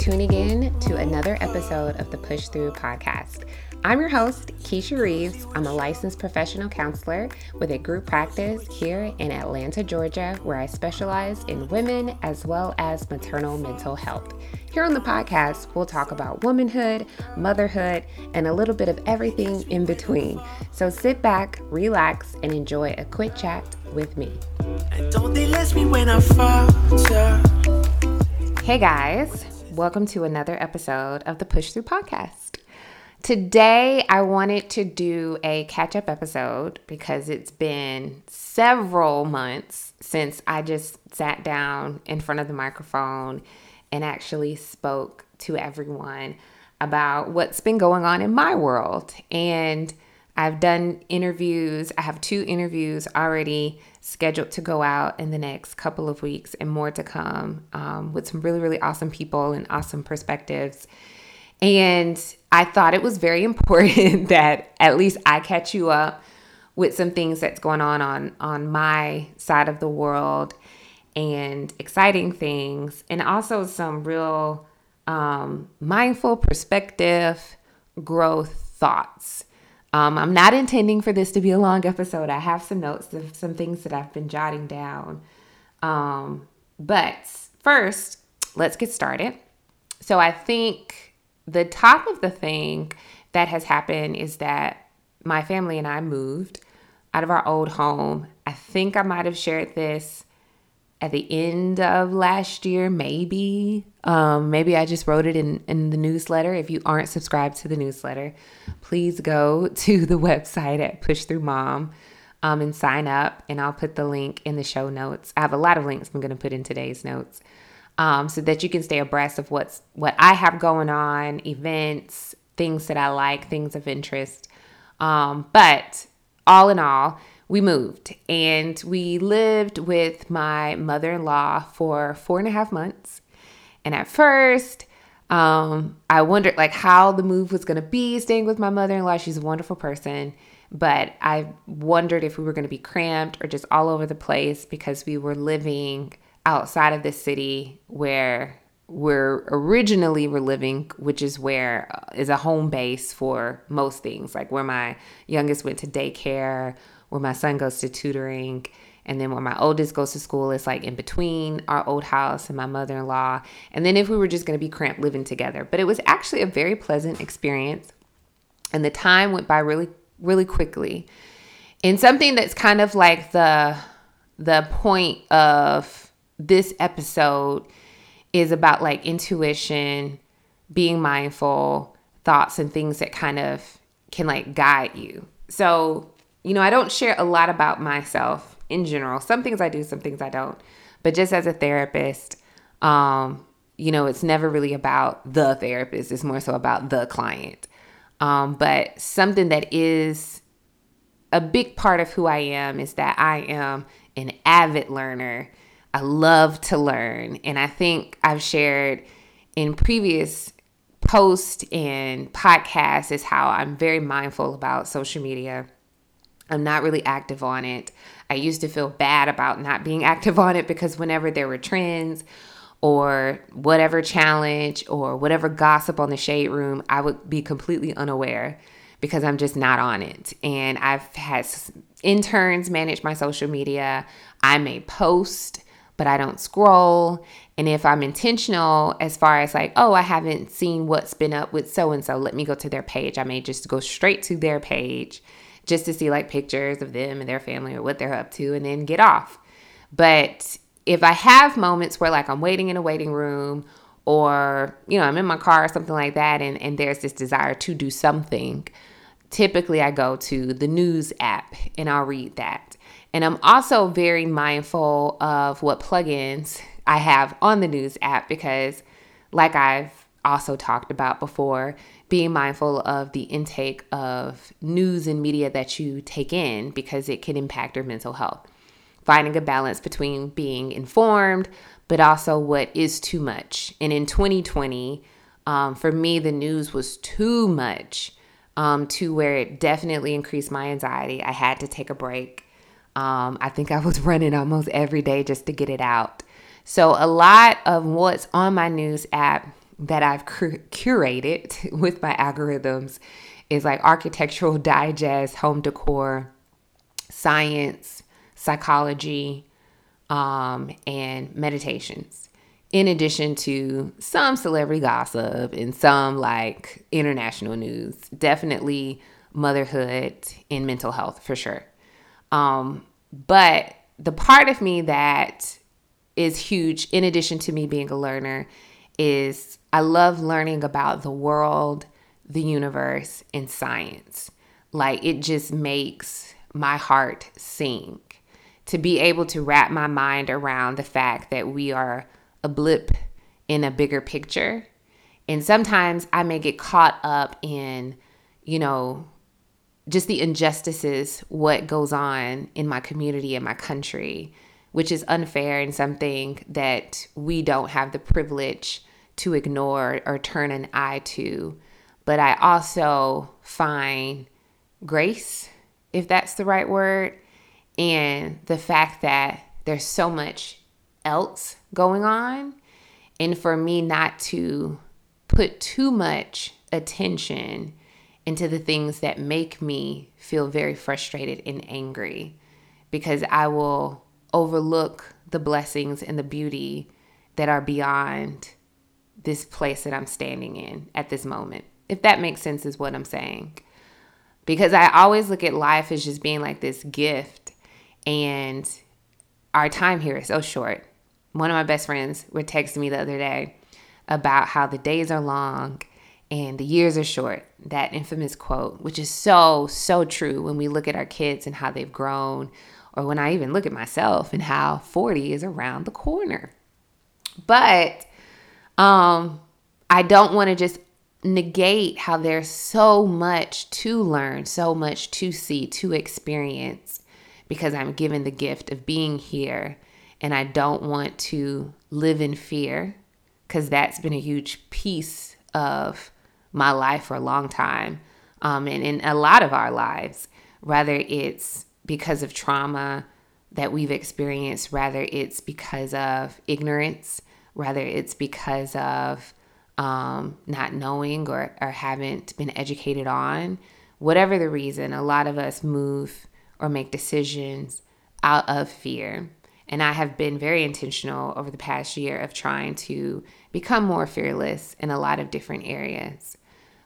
tuning in to another episode of the Push Through podcast. I'm your host, Keisha Reeves. I'm a licensed professional counselor with a group practice here in Atlanta, Georgia, where I specialize in women as well as maternal mental health. Here on the podcast, we'll talk about womanhood, motherhood, and a little bit of everything in between. So sit back, relax, and enjoy a quick chat with me. Hey guys, welcome to another episode of the Push Through Podcast. Today, I wanted to do a catch up episode because it's been several months since I just sat down in front of the microphone and actually spoke to everyone about what's been going on in my world. And I've done interviews, I have two interviews already scheduled to go out in the next couple of weeks and more to come um, with some really, really awesome people and awesome perspectives. And I thought it was very important that at least I catch you up with some things that's going on on on my side of the world and exciting things and also some real um, mindful perspective growth thoughts um, i'm not intending for this to be a long episode. I have some notes of some things that i've been jotting down. Um, but first let's get started. So i think the top of the thing that has happened is that my family and I moved out of our old home. I think I might have shared this at the end of last year, maybe. Um, maybe I just wrote it in, in the newsletter. If you aren't subscribed to the newsletter, please go to the website at Push Through Mom um, and sign up, and I'll put the link in the show notes. I have a lot of links I'm going to put in today's notes um, so that you can stay abreast of what's what I have going on, events, things that I like, things of interest. Um, but all in all, we moved and we lived with my mother in law for four and a half months. And at first, um, I wondered like how the move was going to be staying with my mother in law. She's a wonderful person, but I wondered if we were going to be cramped or just all over the place because we were living outside of the city where we're originally were living, which is where uh, is a home base for most things, like where my youngest went to daycare, where my son goes to tutoring, and then where my oldest goes to school is like in between our old house and my mother-in-law. And then if we were just going to be cramped living together, but it was actually a very pleasant experience, and the time went by really, really quickly. And something that's kind of like the the point of this episode is about like intuition, being mindful, thoughts, and things that kind of can like guide you. So, you know, I don't share a lot about myself in general. Some things I do, some things I don't. But just as a therapist, um, you know, it's never really about the therapist, it's more so about the client. Um, but something that is a big part of who I am is that I am an avid learner I love to learn. And I think I've shared in previous posts and podcasts is how I'm very mindful about social media. I'm not really active on it. I used to feel bad about not being active on it because whenever there were trends or whatever challenge or whatever gossip on the shade room, I would be completely unaware because I'm just not on it. And I've had interns manage my social media. I may post but I don't scroll. And if I'm intentional as far as like, oh, I haven't seen what's been up with so and so, let me go to their page. I may just go straight to their page just to see like pictures of them and their family or what they're up to and then get off. But if I have moments where like I'm waiting in a waiting room or, you know, I'm in my car or something like that and, and there's this desire to do something, typically I go to the news app and I'll read that. And I'm also very mindful of what plugins I have on the news app because, like I've also talked about before, being mindful of the intake of news and media that you take in because it can impact your mental health. Finding a balance between being informed, but also what is too much. And in 2020, um, for me, the news was too much um, to where it definitely increased my anxiety. I had to take a break. Um, I think I was running almost every day just to get it out. So, a lot of what's on my news app that I've cur- curated with my algorithms is like architectural digest, home decor, science, psychology, um, and meditations. In addition to some celebrity gossip and some like international news, definitely motherhood and mental health for sure. Um, but the part of me that is huge, in addition to me being a learner, is I love learning about the world, the universe, and science. Like it just makes my heart sing to be able to wrap my mind around the fact that we are a blip in a bigger picture. And sometimes I may get caught up in, you know, just the injustices, what goes on in my community and my country, which is unfair and something that we don't have the privilege to ignore or turn an eye to. But I also find grace, if that's the right word, and the fact that there's so much else going on. And for me not to put too much attention into the things that make me feel very frustrated and angry because I will overlook the blessings and the beauty that are beyond this place that I'm standing in at this moment. If that makes sense, is what I'm saying. Because I always look at life as just being like this gift, and our time here is so short. One of my best friends were texting me the other day about how the days are long and the years are short. That infamous quote, which is so, so true when we look at our kids and how they've grown, or when I even look at myself and how 40 is around the corner. But um, I don't want to just negate how there's so much to learn, so much to see, to experience, because I'm given the gift of being here. And I don't want to live in fear, because that's been a huge piece of my life for a long time um, and in a lot of our lives, whether it's because of trauma that we've experienced, whether it's because of ignorance, whether it's because of um, not knowing or, or haven't been educated on, whatever the reason, a lot of us move or make decisions out of fear. And I have been very intentional over the past year of trying to become more fearless in a lot of different areas.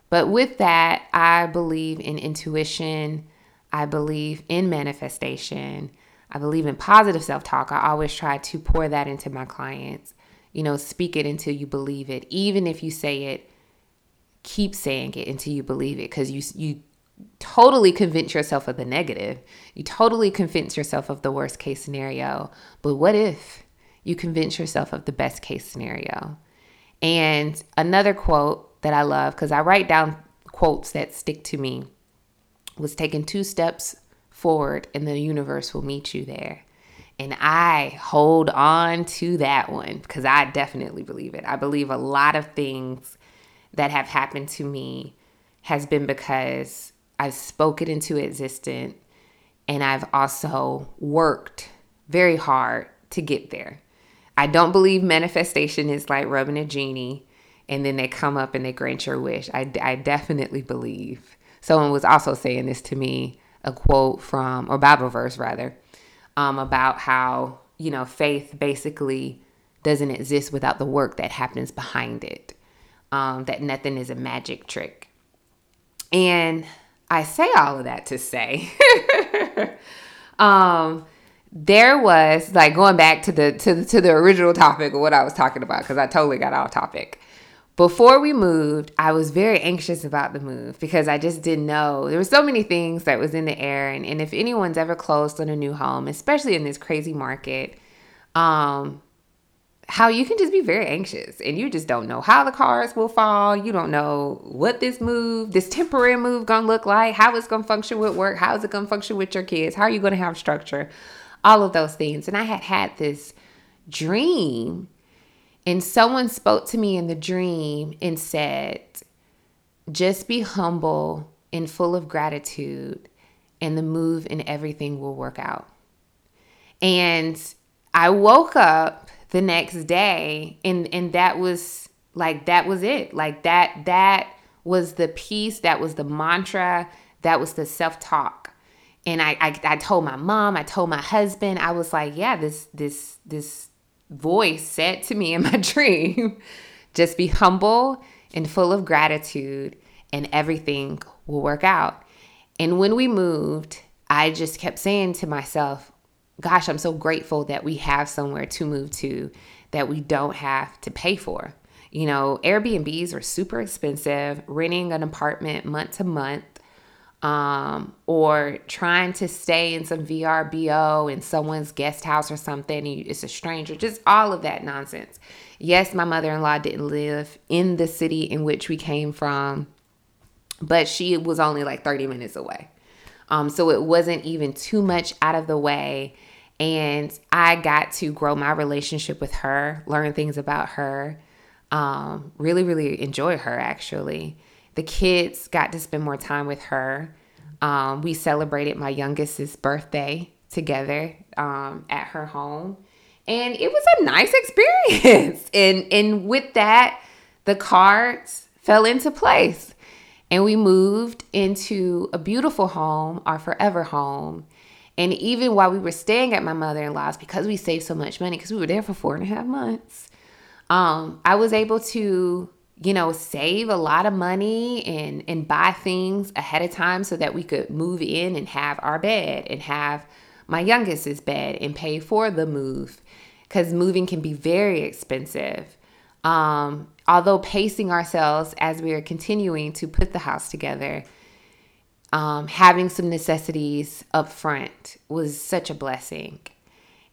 But with that, I believe in intuition. I believe in manifestation. I believe in positive self talk. I always try to pour that into my clients. You know, speak it until you believe it. Even if you say it, keep saying it until you believe it because you, you totally convince yourself of the negative. You totally convince yourself of the worst case scenario. But what if you convince yourself of the best case scenario? And another quote that I love because I write down quotes that stick to me was taking two steps forward and the universe will meet you there. And I hold on to that one because I definitely believe it. I believe a lot of things that have happened to me has been because I've spoken into existence and I've also worked very hard to get there. I don't believe manifestation is like rubbing a genie and then they come up and they grant your wish. I, I definitely believe. Someone was also saying this to me, a quote from, or Bible verse rather, um, about how, you know, faith basically doesn't exist without the work that happens behind it, um, that nothing is a magic trick. And I say all of that to say, um, there was like going back to the to the, to the original topic of what I was talking about because I totally got off topic before we moved, I was very anxious about the move because I just didn't know. There were so many things that was in the air. And, and if anyone's ever closed on a new home, especially in this crazy market, um, how you can just be very anxious and you just don't know how the cars will fall. You don't know what this move, this temporary move gonna look like, how it's gonna function with work, how is it gonna function with your kids, how are you gonna have structure, all of those things. And I had had this dream and someone spoke to me in the dream and said, just be humble and full of gratitude, and the move and everything will work out. And I woke up the next day, and, and that was Like that was it. Like that that was the piece, that was the mantra, that was the self-talk. And I, I I told my mom, I told my husband, I was like, yeah, this this this voice said to me in my dream, just be humble and full of gratitude and everything will work out. And when we moved, I just kept saying to myself, gosh, I'm so grateful that we have somewhere to move to that we don't have to pay for. You know, Airbnbs are super expensive, renting an apartment month to month, um, or trying to stay in some VRBO in someone's guest house or something, it's a stranger, just all of that nonsense. Yes, my mother in law didn't live in the city in which we came from, but she was only like 30 minutes away. Um, so it wasn't even too much out of the way. And I got to grow my relationship with her, learn things about her, um, really, really enjoy her actually. The kids got to spend more time with her. Um, we celebrated my youngest's birthday together um, at her home. And it was a nice experience. and and with that, the cards fell into place. And we moved into a beautiful home, our forever home. And even while we were staying at my mother in law's, because we saved so much money, because we were there for four and a half months, um, I was able to, you know, save a lot of money and and buy things ahead of time so that we could move in and have our bed and have my youngest's bed and pay for the move, because moving can be very expensive. Um, although pacing ourselves as we are continuing to put the house together, um, having some necessities up front was such a blessing.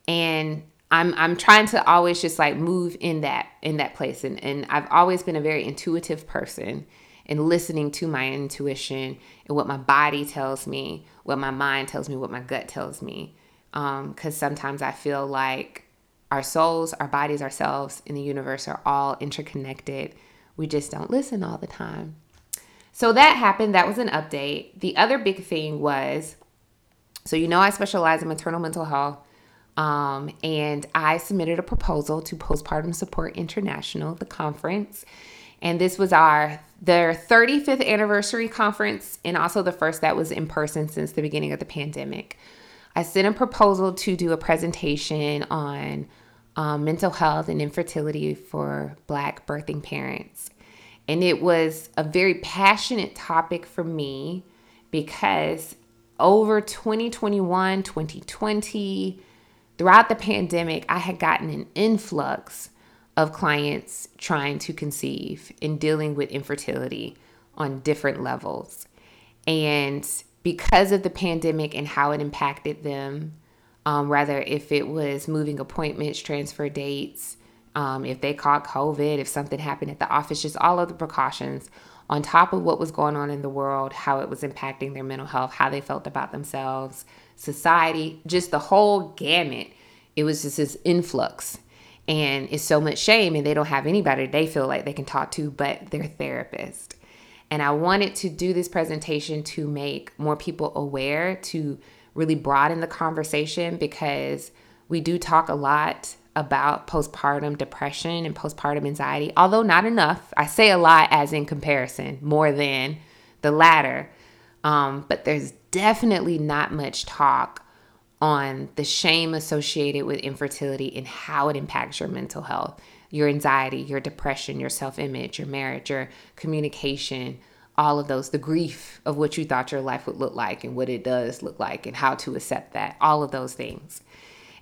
And I'm I'm trying to always just like move in that in that place. And and I've always been a very intuitive person and listening to my intuition and what my body tells me, what my mind tells me, what my gut tells me. Because um, sometimes I feel like our souls, our bodies, ourselves in the universe are all interconnected. We just don't listen all the time. So that happened. That was an update. The other big thing was so, you know, I specialize in maternal mental health. Um, and I submitted a proposal to Postpartum Support International, the conference. And this was our their 35th anniversary conference and also the first that was in person since the beginning of the pandemic. I sent a proposal to do a presentation on um, mental health and infertility for Black birthing parents. And it was a very passionate topic for me because over 2021, 2020, throughout the pandemic, I had gotten an influx of clients trying to conceive and dealing with infertility on different levels. And because of the pandemic and how it impacted them, um, rather if it was moving appointments, transfer dates, um, if they caught COVID, if something happened at the office, just all of the precautions on top of what was going on in the world, how it was impacting their mental health, how they felt about themselves, society, just the whole gamut. It was just this influx. And it's so much shame, and they don't have anybody they feel like they can talk to but their therapist. And I wanted to do this presentation to make more people aware, to really broaden the conversation because we do talk a lot about postpartum depression and postpartum anxiety, although not enough. I say a lot as in comparison, more than the latter. Um, but there's definitely not much talk on the shame associated with infertility and how it impacts your mental health, your anxiety, your depression, your self image, your marriage, your communication, all of those, the grief of what you thought your life would look like and what it does look like and how to accept that, all of those things.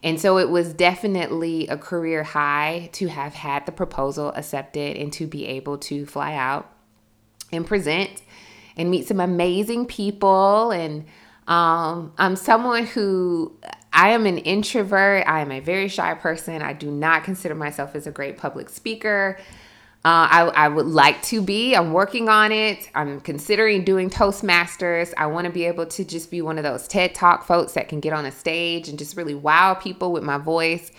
And so it was definitely a career high to have had the proposal accepted and to be able to fly out and present and meet some amazing people. And um, I'm someone who I am an introvert. I am a very shy person. I do not consider myself as a great public speaker. Uh, I, I would like to be. I'm working on it. I'm considering doing Toastmasters. I want to be able to just be one of those TED Talk folks that can get on a stage and just really wow people with my voice.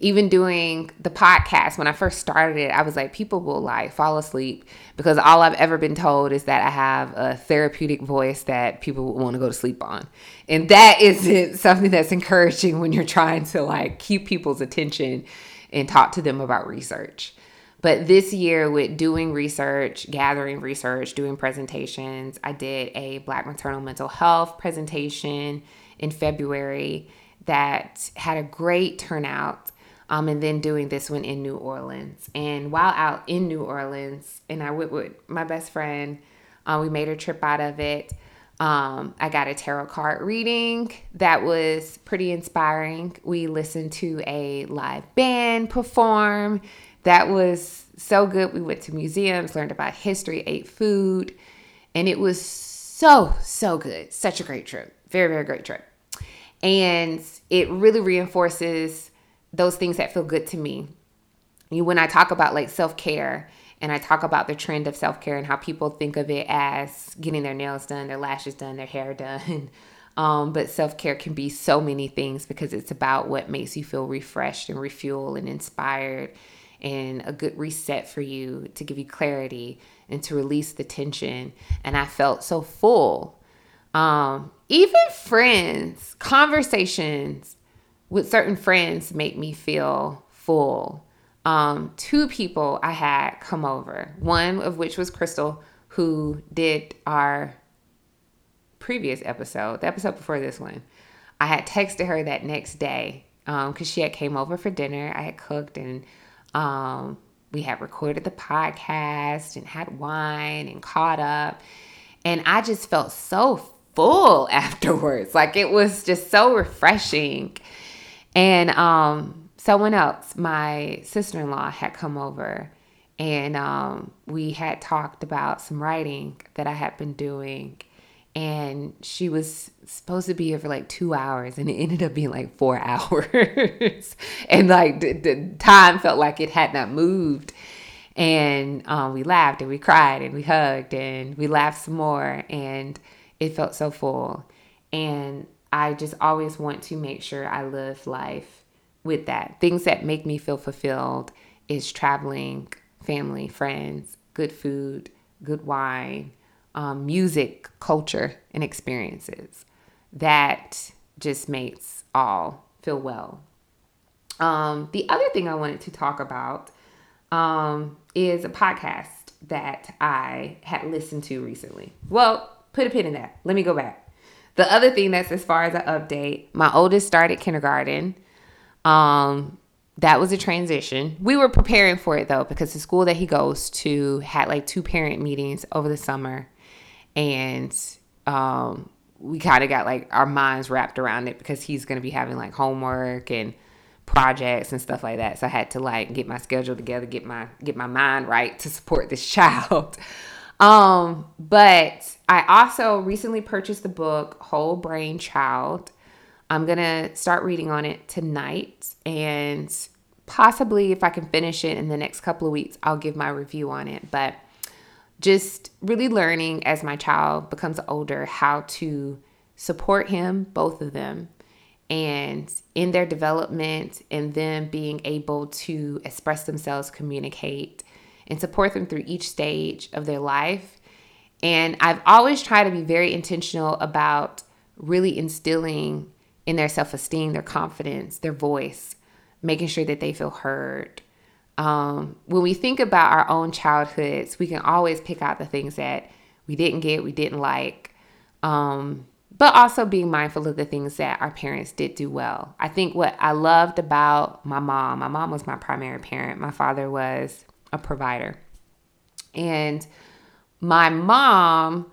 Even doing the podcast, when I first started it, I was like, people will like fall asleep because all I've ever been told is that I have a therapeutic voice that people want to go to sleep on. And that isn't something that's encouraging when you're trying to like keep people's attention and talk to them about research. But this year, with doing research, gathering research, doing presentations, I did a Black maternal mental health presentation in February that had a great turnout. Um, and then doing this one in New Orleans. And while out in New Orleans, and I went with my best friend, uh, we made a trip out of it. Um, I got a tarot card reading that was pretty inspiring. We listened to a live band perform that was so good. We went to museums, learned about history, ate food, and it was so, so good. Such a great trip. Very, very great trip. And it really reinforces those things that feel good to me. You, when I talk about like self care, and I talk about the trend of self care and how people think of it as getting their nails done, their lashes done, their hair done. Um, but self care can be so many things because it's about what makes you feel refreshed and refueled and inspired and a good reset for you to give you clarity and to release the tension. And I felt so full. Um, even friends, conversations with certain friends make me feel full um, two people I had come over, one of which was Crystal, who did our previous episode, the episode before this one. I had texted her that next day because um, she had came over for dinner. I had cooked and um, we had recorded the podcast and had wine and caught up. And I just felt so full afterwards. Like it was just so refreshing. And um, someone else, my sister in law, had come over and um, we had talked about some writing that I had been doing. And she was supposed to be here for like two hours, and it ended up being like four hours. and like the, the, time felt like it had not moved. And um, we laughed and we cried and we hugged and we laughed some more. And it felt so full. And I just always want to make sure I live life with that. Things that make me feel fulfilled is traveling, family, friends, good food, good wine, um, music, culture, and experiences. That just makes all feel well. Um, the other thing I wanted to talk about um, is a podcast that I had listened to recently. Well, put a pin in that. Let me go back. The other thing that's as far as an update, my oldest started kindergarten. Um, that was a transition. We were preparing for it though, because the school that he goes to had like two parent meetings over the summer. And um, we kind of got like our minds wrapped around it because he's going to be having like homework and projects and stuff like that. So I had to like get my schedule together, get my get my mind right to support this child. Um, but I also recently purchased the book Whole Brain Child I'm going to start reading on it tonight and possibly if I can finish it in the next couple of weeks, I'll give my review on it. But just really learning as my child becomes older how to support him, both of them, and in their development and them being able to express themselves, communicate, and support them through each stage of their life. And I've always tried to be very intentional about really instilling in their self esteem, their confidence, their voice, making sure that they feel heard. Um, when we think about our own childhoods, we can always pick out the things that we didn't get, we didn't like, um, but also being mindful of the things that our parents did do well. I think what I loved about my mom, my mom was my primary parent, my father was a provider. And my mom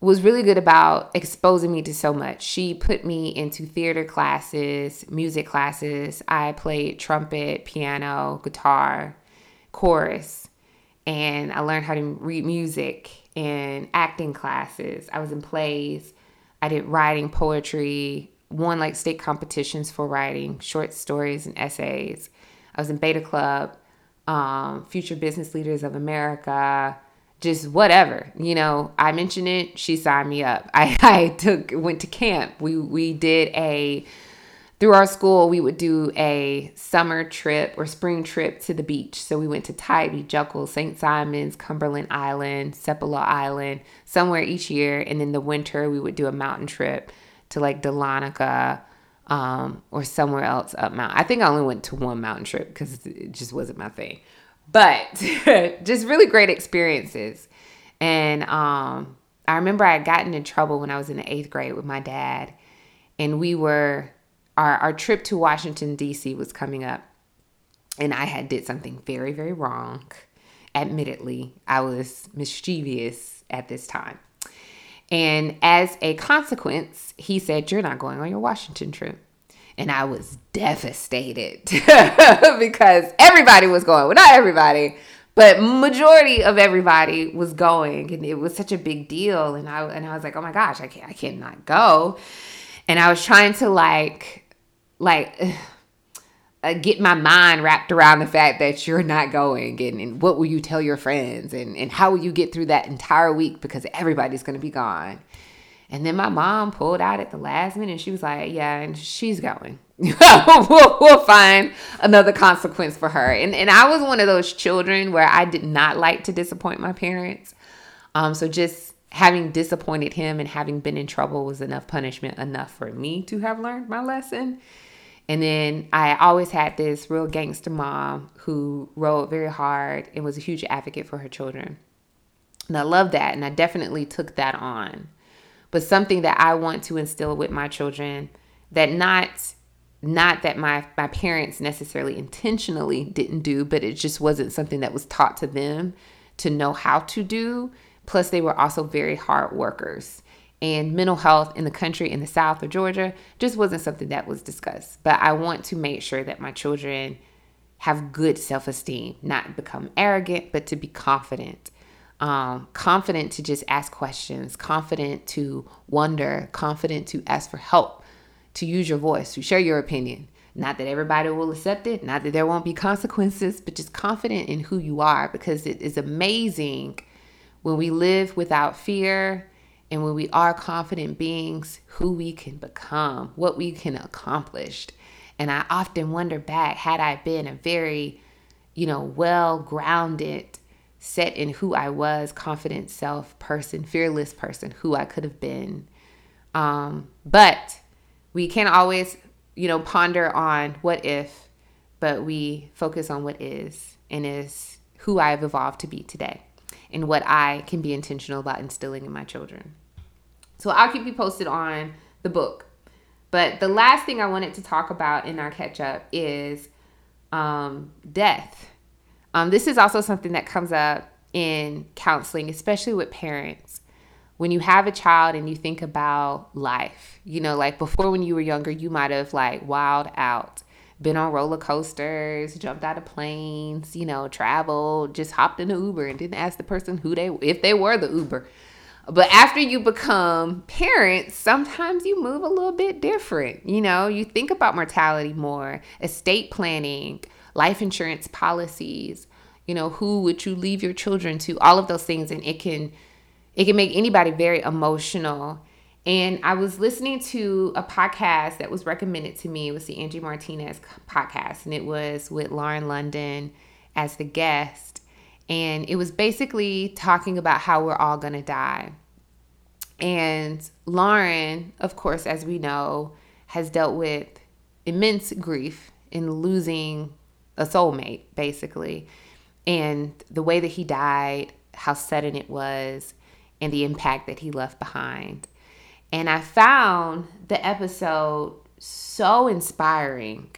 was really good about exposing me to so much. She put me into theater classes, music classes. I played trumpet, piano, guitar, chorus, and I learned how to read music and acting classes. I was in plays. I did writing, poetry, won like state competitions for writing short stories and essays. I was in Beta Club, um, Future Business Leaders of America just whatever you know i mentioned it she signed me up. I, I took went to camp. We we did a through our school we would do a summer trip or spring trip to the beach. So we went to tybee jekyll st simons cumberland island Sepulveda island somewhere each year. And in the winter we would do a mountain trip to like Dahlonega um, or somewhere else up mountain i think i only went to one mountain trip because it just wasn't my thing but just really great experiences. And um, I remember I had gotten in trouble when I was in the eighth grade with my dad, and we were our our trip to Washington D.C. was coming up, and I had did something very very wrong. Admittedly, I was mischievous at this time. And as a consequence, he said, You're not going on your Washington trip. And I was devastated because everybody was going. Well, not everybody, but majority of everybody was going. And it was such a big deal. And I and I was like, oh my gosh, I can't I cannot go. And I was trying to like like uh, get my mind wrapped around the fact that you're not going and, and what will you tell your friends and, and how will you get through that entire week because everybody's going to be gone? And then my mom pulled out at the last minute she was like yeah and she's going. We'll, we'll find another consequence for her. And, and i was one of those children where i did not like to disappoint my parents. Um, so just having disappointed him and having been in trouble was enough punishment enough for me to have learned my lesson and then I always had this real gangster mom who rode very hard and was a huge advocate for her children. And I love that. And I definitely took that on. But something that I want to instill with my children that not not that my my parents necessarily intentionally didn't do, but it just wasn't something that was taught to them to know how to do. Plus they were also very hard workers and mental health in the country in the South or Georgia just wasn't something that was discussed. But I want to make sure that my children have good self esteem, not become arrogant, but to be confident. Um, confident to just ask questions, confident to wonder, confident to ask for help, to use your voice, to share your opinion. Not that everybody will accept it, not that there won't be consequences, but just confident in who you are because it is amazing when we live without fear and when we are confident beings, who we can become, what we can accomplish. And I often wonder back, had I been a very, you know, well grounded, set in who I was, confident self person, fearless person, who I could have been. Um, but we can't always, you know, ponder on what if, but we focus on what is and is who I've evolved to be today and what I can be intentional about instilling in my children. So I'll keep you posted on the book. But the last thing I wanted to talk about in our catch up is um, death. Um, this is also something that comes up in counseling, especially with parents. When you have a child and you think about life, you know, like before when you were younger, you might have like wild out been on roller coasters, jumped out of planes, you know, traveled, just hopped in an Uber and didn't ask the person who they if they were the Uber. But after you become parents, sometimes you move a little bit different. You know, you think about mortality more, estate planning, life insurance policies, you know, who would you leave your children to, all of those things and it can it can make anybody very emotional and I was listening to a podcast that was recommended to me. It was the Angie Martinez podcast, and it was with Lauren London as the guest. And it was basically talking about how we're all to die. And Lauren, of course, as we know, has dealt with immense grief in losing a soulmate, basically. And the way that he died, how sudden it was, and the impact that he left behind. And I found the episode so inspiring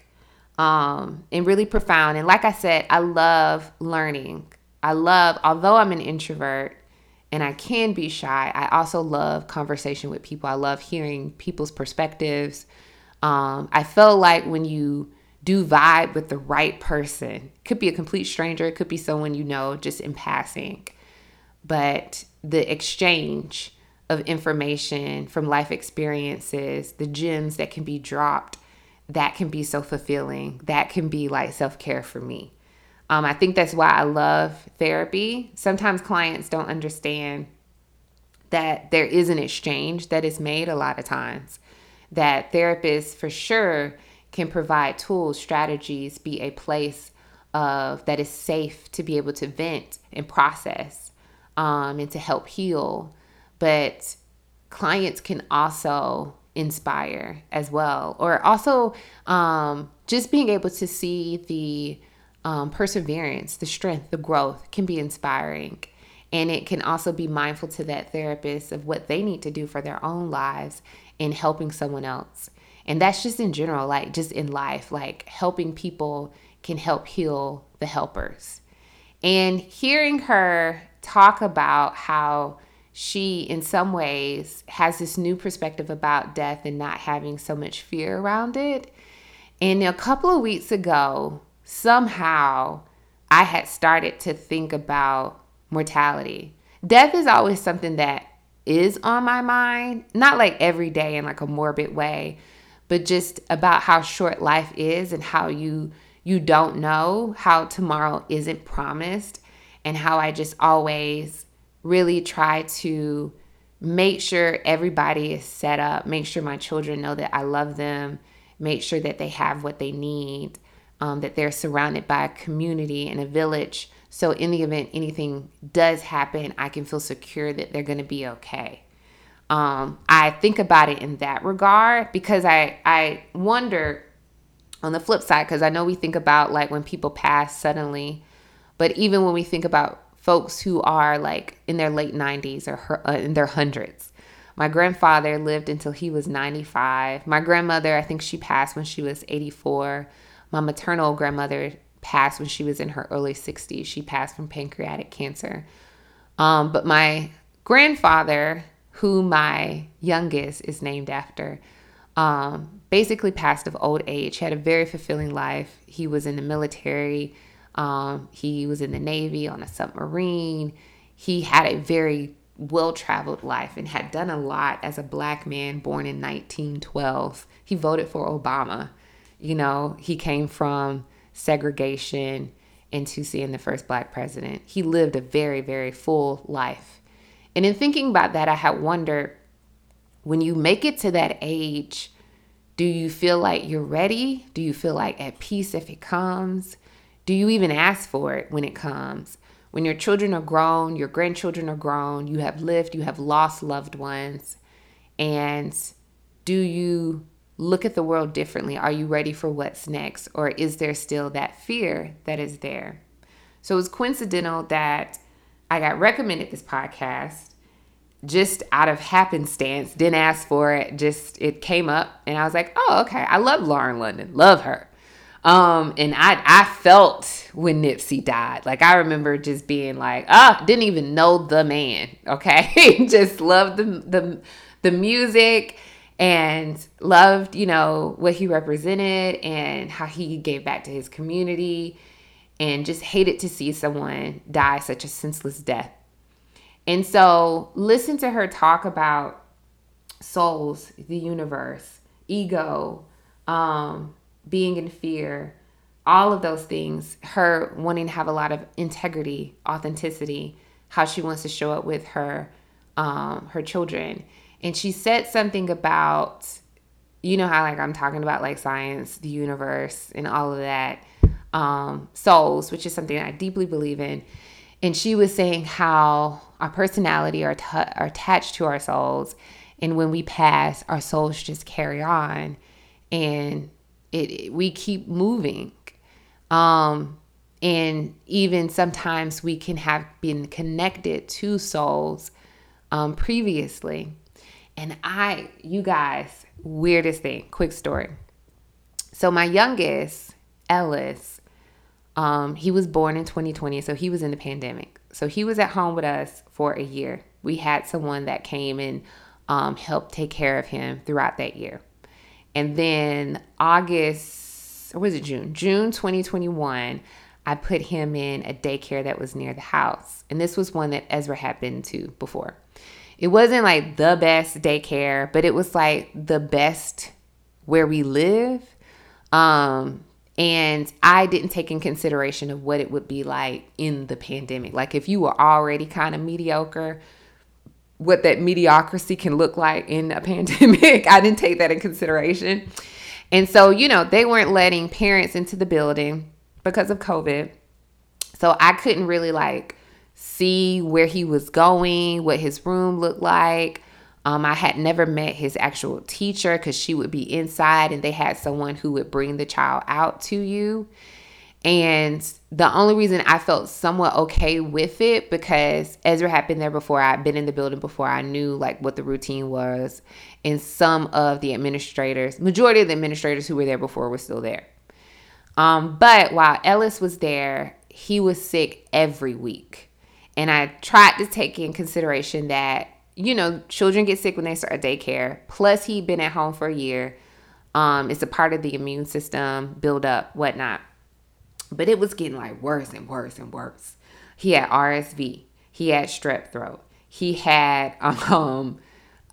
um, and really profound. And like I said, I love learning. I love, although I'm an introvert and I can be shy, I also love conversation with people. I love hearing people's perspectives. Um, I feel like when you do vibe with the right person, it could be a complete stranger, it could be someone you know just in passing, but the exchange of information from life experiences, the gems that can be dropped, that can be so fulfilling. That can be like self care for me. Um, I think that's why I love therapy. Sometimes clients don't understand that there is an exchange that is made a lot of times, that therapists for sure can provide tools, strategies, be a place of that is safe to be able to vent and process um, and to help heal but clients can also inspire as well or also um, just being able to see the um, perseverance, the strength, the growth can be inspiring. And it can also be mindful to that therapist of what they need to do for their own lives in helping someone else. And that's just in general, like just in life, like helping people can help heal the helpers. And hearing her talk about how she, in some ways, has this new perspective about death and not having so much fear around it. And a couple of weeks ago, somehow I had started to think about mortality. Death is always something that is on my mind, not like every day in like a morbid way, but just about how short life is and how you you don't know how tomorrow isn't promised and how I just always really try to make sure everybody is set up, make sure my children know that I love them, make sure that they have what they need, um, that they're surrounded by a community and a village. So, in the event anything does happen, I can feel secure that they're going to be okay. Um, I think about it in that regard because I, I wonder on the flip side, because I know we think about like when people pass suddenly, but even when we think about folks who are like in their late 90s or her, uh, in their hundreds. My grandfather lived until he was 95. My grandmother, I think she passed when she was 84. My maternal grandmother passed when she was in her early 60s. She passed from pancreatic cancer. Um, but my grandfather, who my youngest is named after, um, basically passed of old age. He had a very fulfilling life. He was in the military. Um, he was in the Navy on a submarine. He had a very well traveled life and had done a lot as a black man born in 1912. He voted for Obama. You know, he came from segregation into seeing the first black president. He lived a very, very full life. And in thinking about that, I had wondered when you make it to that age, do you feel like you're ready? Do you feel like at peace if it comes? Do you even ask for it when it comes? When your children are grown, your grandchildren are grown, you have lived, you have lost loved ones, and do you look at the world differently? Are you ready for what's next? Or is there still that fear that is there? So it was coincidental that I got recommended this podcast just out of happenstance, didn't ask for it, just it came up and I was like, oh, okay. I love Lauren London, love her. Um, and I I felt when Nipsey died. Like I remember just being like, ah, oh, didn't even know the man. Okay, just loved the the the music and loved you know what he represented and how he gave back to his community and just hated to see someone die such a senseless death. And so listen to her talk about souls, the universe, ego, um, being in fear, all of those things, her wanting to have a lot of integrity, authenticity, how she wants to show up with her um, her children. And she said something about, you know how like I'm talking about like science, the universe, and all of that, um, souls, which is something I deeply believe in. And she was saying how our personality are, t- are attached to our souls, and when we pass, our souls just carry on, and it, it we keep moving. Um and even sometimes we can have been connected to souls um previously. And i you guys weirdest thing quick story. So my youngest ellis um he was born in 2020 so he was in the pandemic. So he was at home with us for a year. We had someone that came and um, helped take care of him throughout that year and then August, or was it June? June 2021, I put him in a daycare that was near the house. And this was one that Ezra had been to before. It wasn't like the best daycare, but it was like the best where we live. Um, and I didn't take in consideration of what it would be like in the pandemic. Like if you were already kind of mediocre, what that mediocrity can look like in a pandemic. I didn't take that in consideration. And so, you know, they weren't letting parents into the building because of COVID. So I couldn't really like see where he was going, what his room looked like. Um, I had never met his actual teacher because she would be inside and they had someone who would bring the child out to you. And the only reason I felt somewhat okay with it because Ezra had been there before. I'd been in the building before. I knew like what the routine was. And some of the administrators, majority of the administrators who were there before were still there. Um, but while Ellis was there, he was sick every week. And I tried to take in consideration that, you know, children get sick when they start a daycare. Plus, he'd been at home for a year. Um, it's a part of the immune system, build up, whatnot. But it was getting like worse and worse and worse. He had RSV. He had strep throat. He had um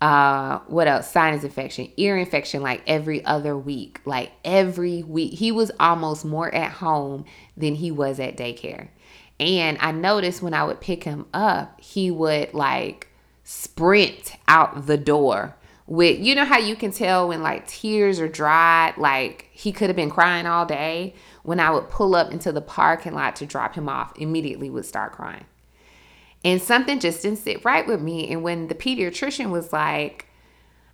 uh what else? Sinus infection, ear infection like every other week. Like every week. He was almost more at home than he was at daycare. And I noticed when I would pick him up, he would like sprint out the door with you know how you can tell when like tears are dried like he could have been crying all day when i would pull up into the parking lot to drop him off immediately would start crying. And something just didn't sit right with me. And when the pediatrician was like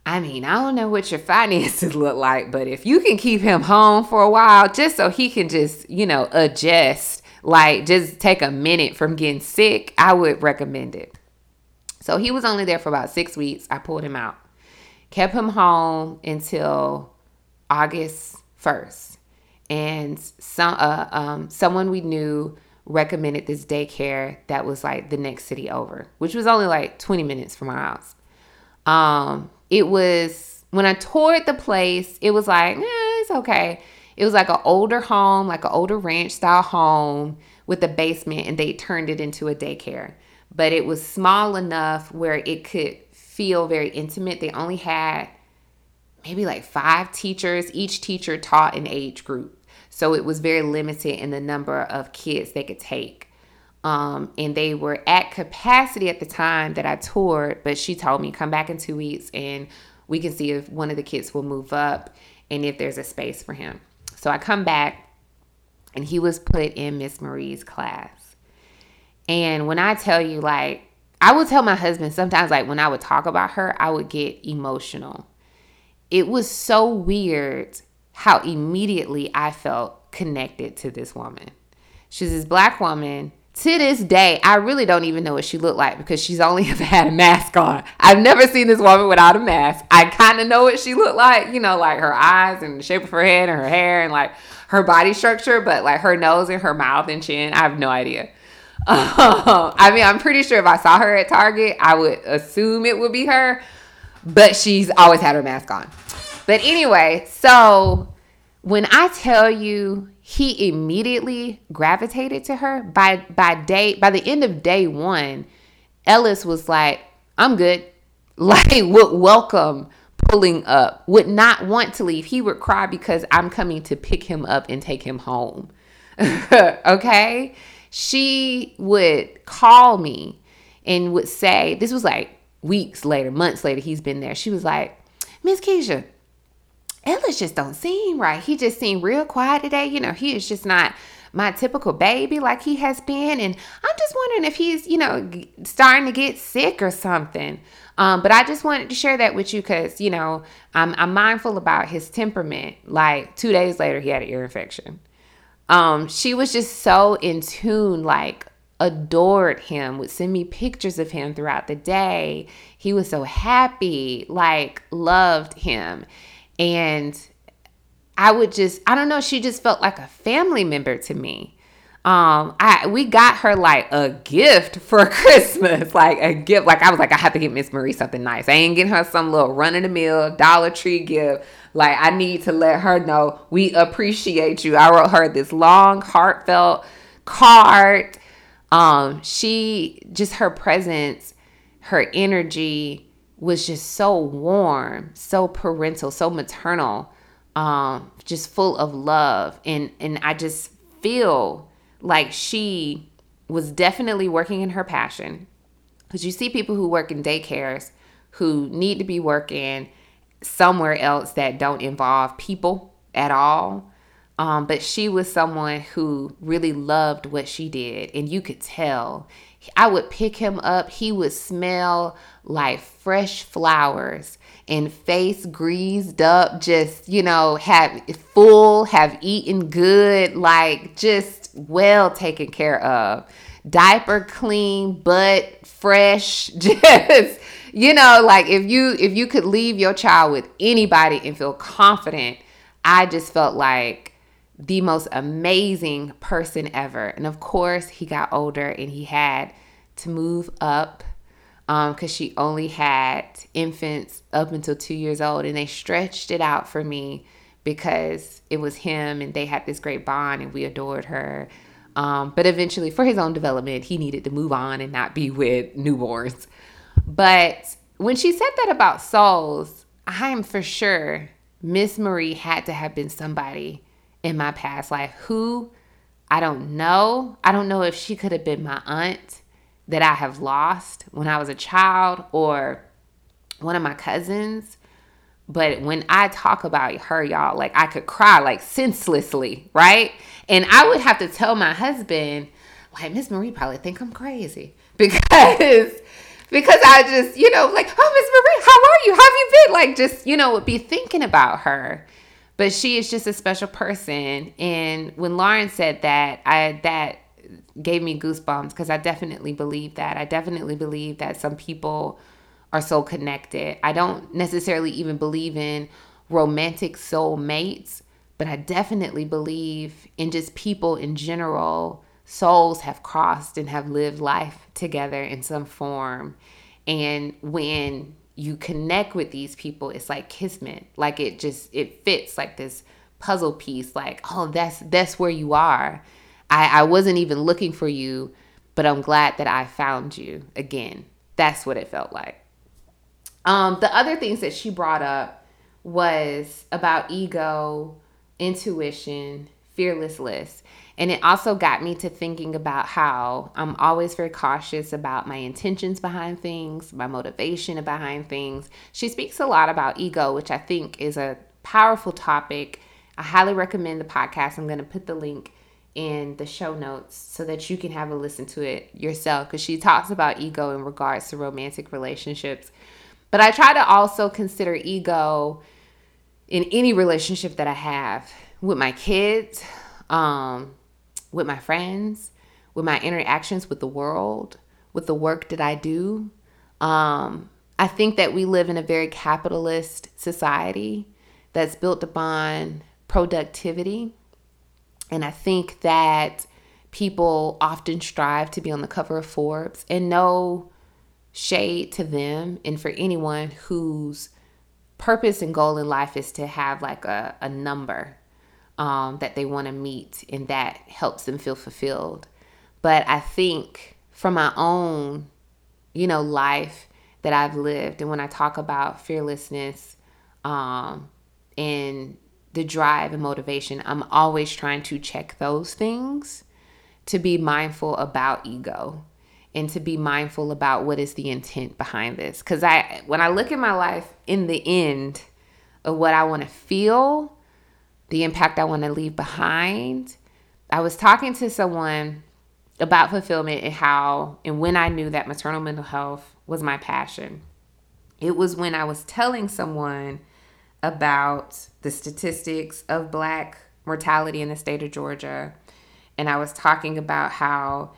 i mean i don't know what your finances look like but if you can keep him home for a while just so he can just you know adjust like just take a minute from getting sick i would recommend it. So he was only there for about six weeks. I pulled him out. Kept him home until August 1st. And some uh, um, someone we knew recommended this daycare that was like the next city over, which was only like 20 minutes from our house. Um, it was when I toured the place, it was like, eh, it's okay. It was like an older home, like an older ranch style home with a basement, and they turned it into a daycare. But it was small enough where it could feel very intimate. They only had maybe like five teachers. Each teacher taught an age group. So it was very limited in the number of kids they could take. Um, and they were at capacity at the time that I toured, but she told me come back in two weeks and we can see if one of the kids will move up and if there's a space for him. So I come back and he was put in Miss Marie's class. And when I tell you, like, I would tell my husband sometimes, like when I would talk about her, I would get emotional. It was so weird how immediately I felt connected to this woman. She's this black woman. To this day, I really don't even know what she looked like because she's only ever had a mask on. I've never seen this woman without a mask. I kind of know what she looked like, you know, like her eyes and the shape of her head and her hair and like her body structure, but like her nose and her mouth and chin, I have no idea. I mean, I'm pretty sure if I saw her at Target, I would assume it would be her, but she's always had her mask on. But anyway, so when I tell you he immediately gravitated to her by by day by the end of day 1, Ellis was like, "I'm good." Like would welcome pulling up, would not want to leave. He would cry because I'm coming to pick him up and take him home. okay? she would call me and would say, this was like weeks later, months later, he's been there. She was like, Miss Keisha, Ellis just don't seem right. He just seemed real quiet today. You know, he is just not my typical baby like he has been. And I'm just wondering if he's, you know, starting to get sick or something. Um, but I just wanted to share that with you because, you know, I'm, I'm mindful about his temperament. Like two days later, he had an ear infection. Um, she was just so in tune, like adored him, would send me pictures of him throughout the day. He was so happy, like loved him. And I would just, I don't know, she just felt like a family member to me. Um, I we got her like a gift for Christmas, like a gift. Like I was like, I have to get Miss Marie something nice. I ain't getting her some little run of the mill Dollar Tree gift. Like, I need to let her know we appreciate you. I wrote her this long, heartfelt card. Um, she just her presence, her energy was just so warm, so parental, so maternal, um, just full of love. And and I just feel like she was definitely working in her passion. Because you see people who work in daycares who need to be working somewhere else that don't involve people at all. Um, but she was someone who really loved what she did, and you could tell I would pick him up. He would smell like fresh flowers and face greased up, just, you know, have full, have eaten good, like just well taken care of. Diaper clean, butt fresh, just you know, like if you if you could leave your child with anybody and feel confident, I just felt like the most amazing person ever. And of course, he got older and he had to move up because um, she only had infants up until two years old, and they stretched it out for me because it was him and they had this great bond and we adored her. Um, but eventually, for his own development, he needed to move on and not be with newborns. But when she said that about souls, I am for sure Miss Marie had to have been somebody in my past life who I don't know. I don't know if she could have been my aunt that I have lost when I was a child or one of my cousins. But when I talk about her, y'all, like I could cry like senselessly, right? And I would have to tell my husband, like, Miss Marie probably think I'm crazy because because I just, you know, like, oh, Miss Marie, how are you? How have you been? Like, just, you know, be thinking about her. But she is just a special person. And when Lauren said that, I that gave me goosebumps because I definitely believe that. I definitely believe that some people are so connected. I don't necessarily even believe in romantic soul mates, but I definitely believe in just people in general souls have crossed and have lived life together in some form. And when you connect with these people, it's like kismet. Like it just it fits like this puzzle piece. Like, oh, that's that's where you are. I, I wasn't even looking for you, but I'm glad that I found you again. That's what it felt like. Um, the other things that she brought up was about ego, intuition, fearlessness. And it also got me to thinking about how I'm always very cautious about my intentions behind things, my motivation behind things. She speaks a lot about ego, which I think is a powerful topic. I highly recommend the podcast. I'm going to put the link in the show notes so that you can have a listen to it yourself because she talks about ego in regards to romantic relationships. But I try to also consider ego in any relationship that I have with my kids, um, with my friends, with my interactions with the world, with the work that I do. Um, I think that we live in a very capitalist society that's built upon productivity. And I think that people often strive to be on the cover of Forbes and no shade to them and for anyone whose purpose and goal in life is to have like a, a number um, that they want to meet, and that helps them feel fulfilled. But I think from my own, you know, life that I've lived, and when I talk about fearlessness um, and the drive and motivation, I'm always trying to check those things to be mindful about ego and to be mindful about what is the intent behind this because i when i look at my life in the end of what i want to feel the impact I want to leave behind. I was talking to someone about fulfillment and how and when I knew that maternal mental health was my passion. It was when I was telling someone about the statistics of black mortality in the state of Georgia and I was talking about how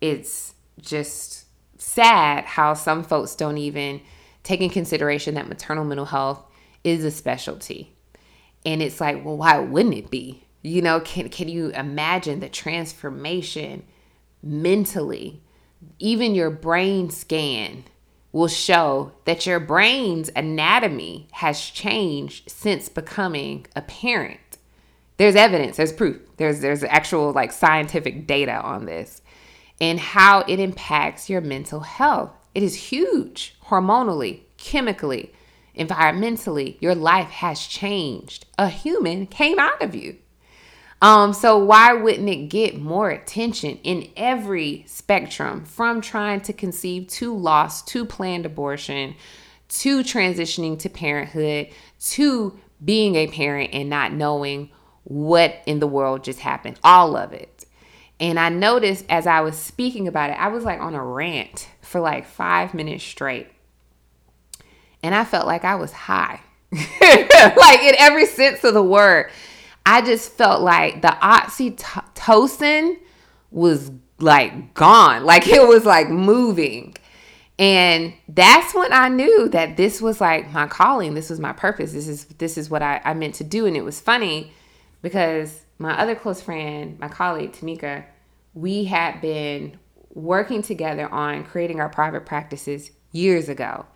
it's just sad how some folks don't even take in consideration that maternal mental health is a specialty and it's like, well, why wouldn't it be? You know, can can you imagine the transformation mentally? Even your brain scan will show that your brain's anatomy has changed since becoming a parent. There's evidence, there's proof. There's there's actual like scientific data on this and how it impacts your mental health. It is huge hormonally, chemically, environmentally, your life has changed. A human came out of you. Um, so why wouldn't it get more attention in every spectrum from trying to conceive to loss to planned abortion to transitioning to parenthood to being a parent and not knowing what in the world just happened? All of it. And I noticed as I was speaking about it, I was like on a rant for like five minutes straight. And I felt like I was high, like in every sense of the word. I just felt like the oxytocin was like gone, like it was like moving. And that's when I knew that this was like my calling. This was my purpose. This is this is what I, I meant to do. And it was funny because my other close friend, my colleague Tamika, we had been working together on creating our private practices years ago.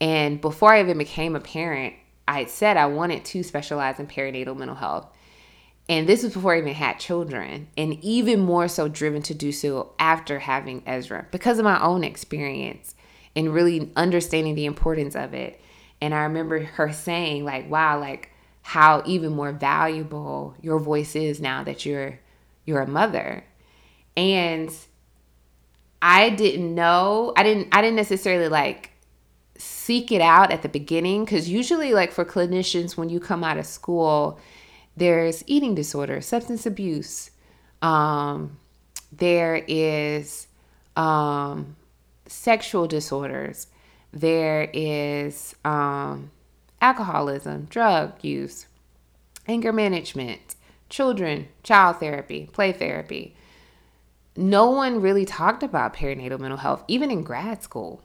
And before I even became a parent, I said I wanted to specialize in perinatal mental health. And this was before I even had children, and even more so driven to do so after having Ezra because of my own experience and really understanding the importance of it. And I remember her saying, like, wow, like how even more valuable your voice is now that you're you're a mother. And I didn't know, I didn't I didn't necessarily like seek it out at the beginning because usually like for clinicians when you come out of school there's eating disorder substance abuse um, there is um, sexual disorders there is um, alcoholism drug use anger management children child therapy play therapy. No one really talked about perinatal mental health even in grad school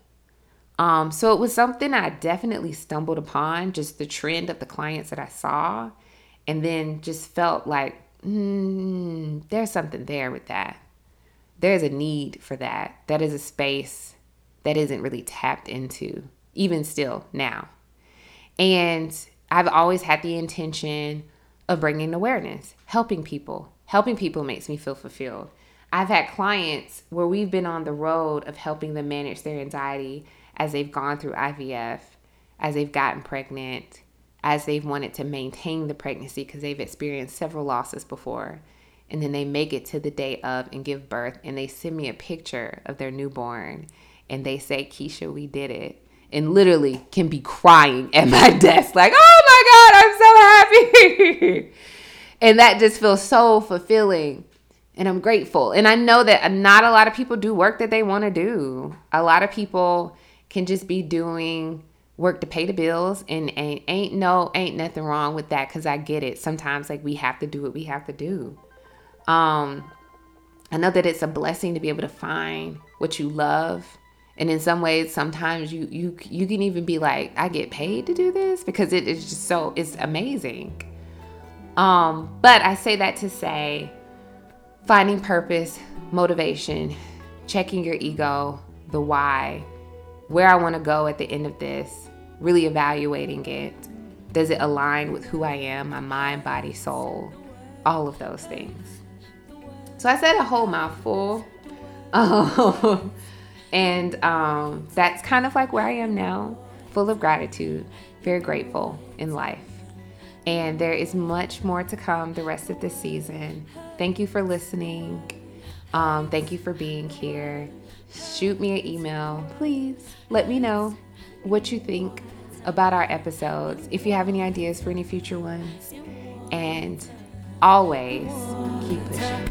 um, so it was something I definitely stumbled upon, just the trend of the clients that I saw, and then just felt like mm, there's something there with that. There's a need for that. That is a space that isn't really tapped into, even still now. And I've always had the intention of bringing awareness, helping people. Helping people makes me feel fulfilled. I've had clients where we've been on the road of helping them manage their anxiety as they've gone through IVF, as they've gotten pregnant, as they've wanted to maintain the pregnancy because they've experienced several losses before. And then they make it to the day of and give birth, and they send me a picture of their newborn and they say, Keisha, we did it. And literally can be crying at my desk, like, oh my God, I'm so happy. and that just feels so fulfilling and I'm grateful. And I know that not a lot of people do work that they want to do. A lot of people can just be doing work to pay the bills and ain't, ain't no ain't nothing wrong with that because i get it. Sometimes like we have to do what we have to do. Um i know that it's a blessing to be able to find what you love and in some ways sometimes you you you can even be like i get paid to do this because it is just so it's amazing. Um but i say that to say finding purpose motivation checking your ego the why where I want to go at the end of this, really evaluating it. Does it align with who I am, my mind, body, soul, all of those things? So I said a whole mouthful. And um, that's kind of like where I am now, full of gratitude, very grateful in life. And there is much more to come the rest of this season. Thank you for listening. Um, thank you for being here shoot me an email. Please let me know what you think about our episodes, if you have any ideas for any future ones. And always keep pushing.